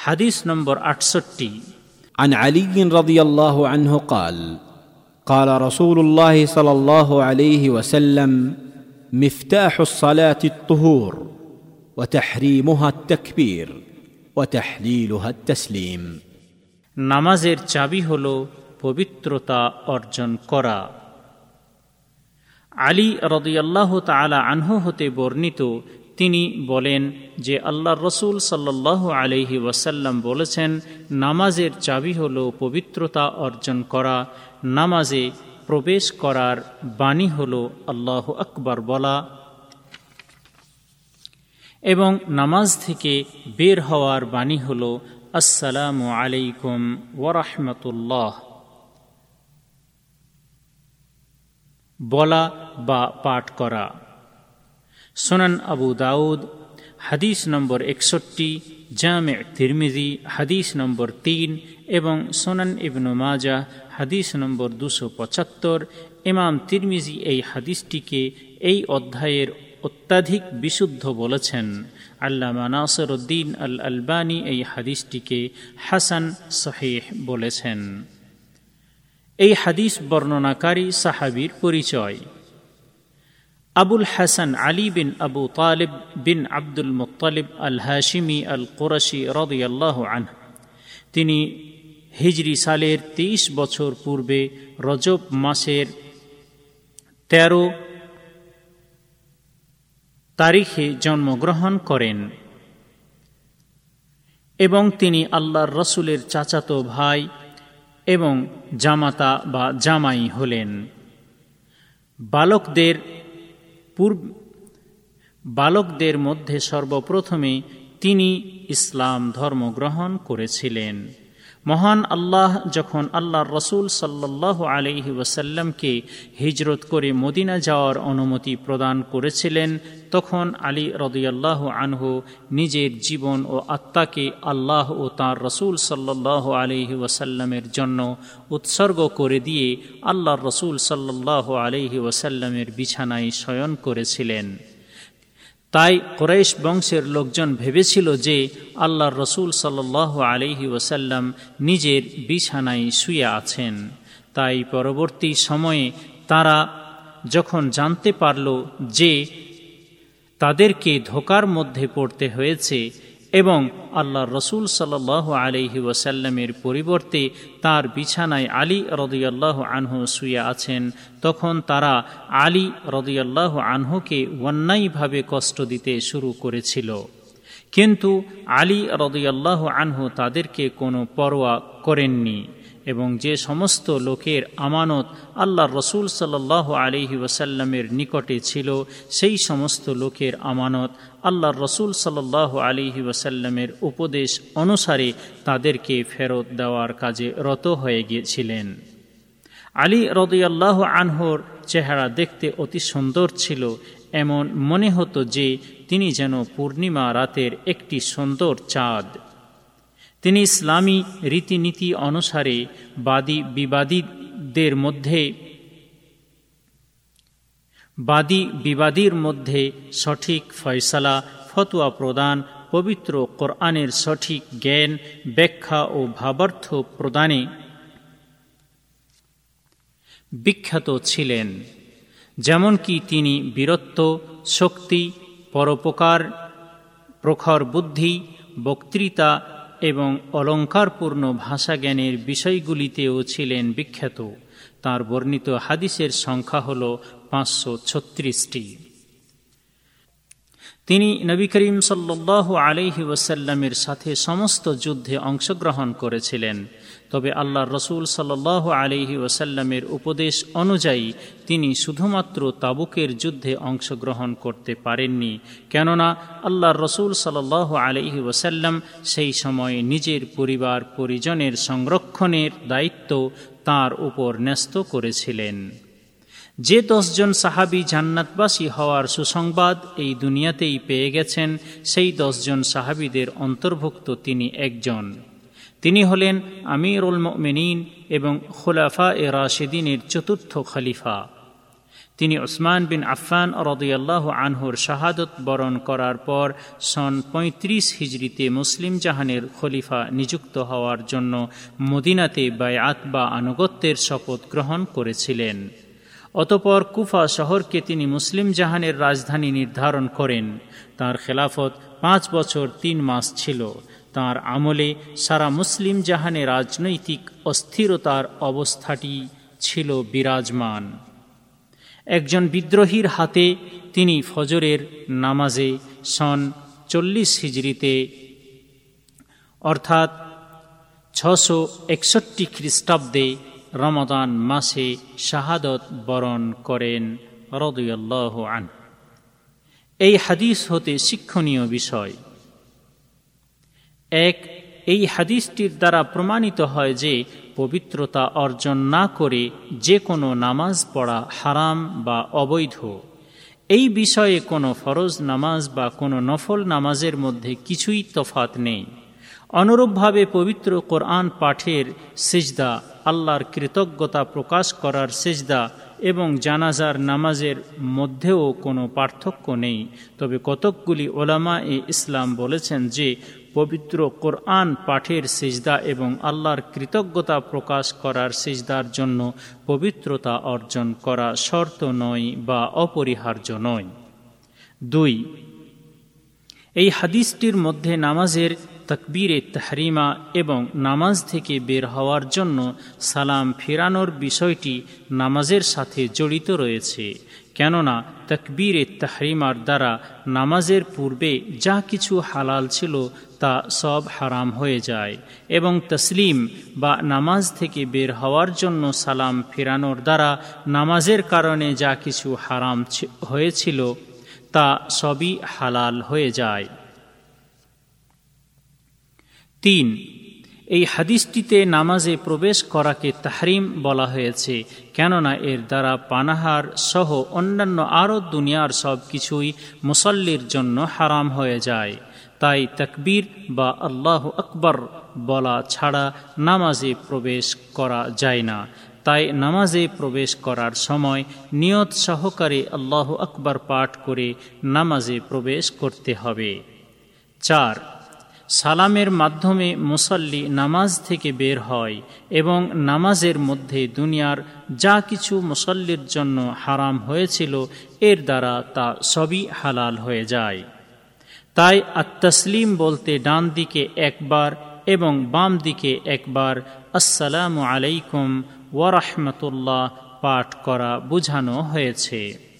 হাদিস নম্বর আটষট্টি عن علي رضي الله عنه قال قال رسول الله صلى الله عليه وسلم مفتاح الصلاه الطهور وتحريمها التكبير وتحليلها التسليم নামাজের চাবি হল পবিত্রতা অর্জন করা আলী রদিয়াল্লাহ তালা আনহু হতে বর্ণিত তিনি বলেন যে আল্লাহ রসুল সাল্লাহ আলহি ওয়াসাল্লাম বলেছেন, নামাজের চাবি হল পবিত্রতা অর্জন করা, নামাজে প্রবেশ করার বাণী হল আল্লাহ আকবর বলা এবং নামাজ থেকে বের হওয়ার বাণী হল, আসসালামু আলাইকুম ওরহমতুল্লাহ বলা বা পাঠ করা। সোনান আবু দাউদ, হাদিস নম্বর একষট্টি, জামে তিরমিজি, হাদিস নম্বর তিন এবং সোনান ইবনু মাজা, হাদিস নম্বর দুশো পঁচাত্তর। ইমাম তিরমিজি এই হাদিসটিকে এই অধ্যায়ের অত্যাধিক বিশুদ্ধ বলেছেন। আল্লামা নাসর উদ্দিন আল আলবানী এই হাদিসটিকে হাসান সহেহ বলেছেন। এই হাদিস বর্ণনাকারী সাহাবির পরিচয়। আবুল হাসান আলী বিন আবু তালিব বিন আব্দুল মুতালিব আল হাশিমি আল কোরশি রদিয়াল্লাহ আন তিনি হিজরি সালের তেইশ বছর পূর্বে রজব মাসের তেরো তারিখে জন্মগ্রহণ করেন এবং তিনি আল্লাহর রসুলের চাচাতো ভাই এবং জামাতা বা জামাই হলেন। বালকদের পূর্ব বালকদের মধ্যে সর্বপ্রথমে তিনি ইসলাম ধর্ম গ্রহণ করেছিলেন। মহান আল্লাহ যখন আল্লাহ রসুল সাল্লাহ আলহি ওয়াসাল্লামকে হিজরত করে মদিনা যাওয়ার অনুমতি প্রদান করেছিলেন, তখন আলী রদিয়াল্লাহ আনহু নিজের জীবন ও আত্মাকে আল্লাহ ও তাঁর রসুল সাল্লাহ আলহি ওয়াসাল্লামের জন্য উৎসর্গ করে দিয়ে আল্লাহ রসুল সাল্লাহ আলহি ওয়াসাল্লামের বিছানায় শয়ন করেছিলেন। তাই কোরাইশ বংশের লোকজন ভেবেছিল যে আল্লাহর রসুল সাল্লাহ আলহি ওসাল্লাম নিজের বিছানায় শুয়ে আছেন। তাই পরবর্তী সময়ে তারা যখন জানতে পারল যে তাদেরকে ধোকার মধ্যে পড়তে হয়েছে এবং আল্লাহ রসুল সাল্লাহ আলহি ওয়াসাল্লামের পরিবর্তে তার বিছানায় আলী রদিয়াল্লাহ আনহু শুয়ে আছেন, তখন তারা আলী রদিয়াল্লাহ আনহুকে অন্যায়ভাবে কষ্ট দিতে শুরু করেছিল। কিন্তু আলী রদিয়াল্লাহ আনহু তাদেরকে কোনো পরোয়া করেননি। এবং যে সমস্ত লোকের আমানত আল্লাহ রসুল সাল্লাহ আলহি ওসাল্লামের নিকটে ছিল, সেই সমস্ত লোকের আমানত আল্লাহ রসুল সাল্লাহ আলিহি ওসাল্লামের উপদেশ অনুসারে তাদেরকে ফেরত দেওয়ার কাজে রত হয়ে গিয়েছিলেন। আলী রদিয়াল্লাহ আনহর চেহারা দেখতে অতি সুন্দর ছিল, এমন মনে হতো যে তিনি যেন পূর্ণিমা রাতের একটি সুন্দর চাঁদ। তিনি ইসলামী রীতিনীতি অনুসারে বাদী বিবাদীদের মধ্যে, বাদী বিবাদীর মধ্যে সঠিক ফয়সালা, ফতুয়া প্রদান, পবিত্র কোরআনের সঠিক জ্ঞান, ব্যাখ্যা ও ভাবার্থ প্রদানে বিখ্যাত ছিলেন। যেমনকি তিনি বীরত্ব, শক্তি, পরোপকার, প্রখর বুদ্ধি, বক্তৃতা এবং অলঙ্কারপূর্ণ ভাষাজ্ঞানের বিষয়গুলিতেও ছিলেন বিখ্যাত। তার বর্ণিত হাদিসের সংখ্যা হল পাঁচশো ছত্রিশটি। তিনি নবী করিম সাল্লাহ আলহি ওসাল্লামের সাথে সমস্ত যুদ্ধে অংশগ্রহণ করেছিলেন। তবে আল্লাহ রসুল সাল্লাহ আলহি ওসাল্লামের উপদেশ অনুযায়ী তিনি শুধুমাত্র তাবুকের যুদ্ধে অংশগ্রহণ করতে পারেননি। কেননা আল্লাহ রসুল সাল্লাহ আলহি ওসাল্লাম সেই সময় নিজের পরিবার, পরিজনের সংরক্ষণের দায়িত্ব তার উপর ন্যস্ত করেছিলেন। যে দশজন সাহাবি জান্নাতবাসী হওয়ার সুসংবাদ এই দুনিয়াতেই পেয়ে গেছেন, সেই দশজন সাহাবিদের অন্তর্ভুক্ত তিনি একজন। তিনি হলেন আমিরুল মিনীন এবং খোলাফা এ রাশেদিনের চতুর্থ খলিফা। তিনি ওসমান বিন আফফান রদিয়াল্লাহ আনহুর শাহাদত বরণ করার পর সন পঁয়ত্রিশ হিজড়িতে মুসলিম জাহানের খলিফা নিযুক্ত হওয়ার জন্য মদিনাতে বায়াত বা আনুগত্যের শপথ গ্রহণ করেছিলেন। অতপর কুফা শহরকে তিনি মুসলিম জাহানের রাজধানী নির্ধারণ করেন। তার খেলাফত পাঁচ বছর তিন মাস ছিল। তার আমলে সারা মুসলিম জাহানে রাজনৈতিক অস্থিরতার অবস্থাটি ছিল বিরাজমান। একজন বিদ্রোহীর হাতে তিনি ফজরের নামাজে সন চল্লিশ হিজড়িতে, অর্থাৎ ছশো একষট্টি খ্রিস্টাব্দে রমদান মাসে শাহাদত বরণ করেন রদুয়াল্লাহ আন এই হাদিস হতে শিক্ষণীয় বিষয়। এক, এই হাদিসটির দ্বারা প্রমাণিত হয় যে পবিত্রতা অর্জন না করে যে কোনো নামাজ পড়া হারাম বা অবৈধ। এই বিষয়ে কোনো ফরজ নামাজ বা কোনো নফল নামাজের মধ্যে কিছুই তফাত নেই। অনুরূপভাবে পবিত্র কোরআন পাঠের সেজদা, আল্লাহর কৃতজ্ঞতা প্রকাশ করার সেজদা এবং জানাজার নামাজের মধ্যেও কোনো পার্থক্য নেই। তবে কতকগুলি ওলামা এ ইসলাম বলেছেন যে পবিত্র কোরআন পাঠের সেজদা এবং আল্লাহর কৃতজ্ঞতা প্রকাশ করার সেজদার জন্য পবিত্রতা অর্জন করা শর্ত নয় বা অপরিহার্য নয়। দুই, এই হাদিসটির মধ্যে নামাজের তকবীরে তাহরিমা এবং নামাজ থেকে বের হওয়ার জন্য সালাম ফেরানোর বিষয়টি নামাজের সাথে জড়িত রয়েছে। কেননা তকবীরে তাহরিমার দ্বারা নামাজের পূর্বে যা কিছু হালাল ছিল তা সব হারাম হয়ে যায় এবং তসলিম বা নামাজ থেকে বের হওয়ার জন্য সালাম ফেরানোর দ্বারা নামাজের কারণে যা কিছু হারাম হয়েছিল তা সবই হালাল হয়ে যায়। তিন এই হাদিসটিতে নামাজে প্রবেশ করাকে তাহরিম বলা হয়েছে, কেননা এর দ্বারা পানাহার সহ অন্যান্য আরও দুনিয়ার সব কিছুই মুসল্লির জন্য হারাম হয়ে যায়। তাই তকবীর বা আল্লাহ আকবর বলা ছাড়া নামাজে প্রবেশ করা যায় না। তাই নামাজে প্রবেশ করার সময় নিয়ত সহকারে আল্লাহ আকবর পাঠ করে নামাজে প্রবেশ করতে হবে। চার সালামের মাধ্যমে মুসল্লি নামাজ থেকে বের হয় এবং নামাজের মধ্যে দুনিয়ার যা কিছু মুসল্লির জন্য হারাম হয়েছিল, এর দ্বারা তা সবই হালাল হয়ে যায়। তাই আত্মসলিম বলতে ডান দিকে একবার এবং বাম দিকে একবার আসসালামু আলাইকুম ওয়ারহমতুল্লাহ পাঠ করা বোঝানো হয়েছে।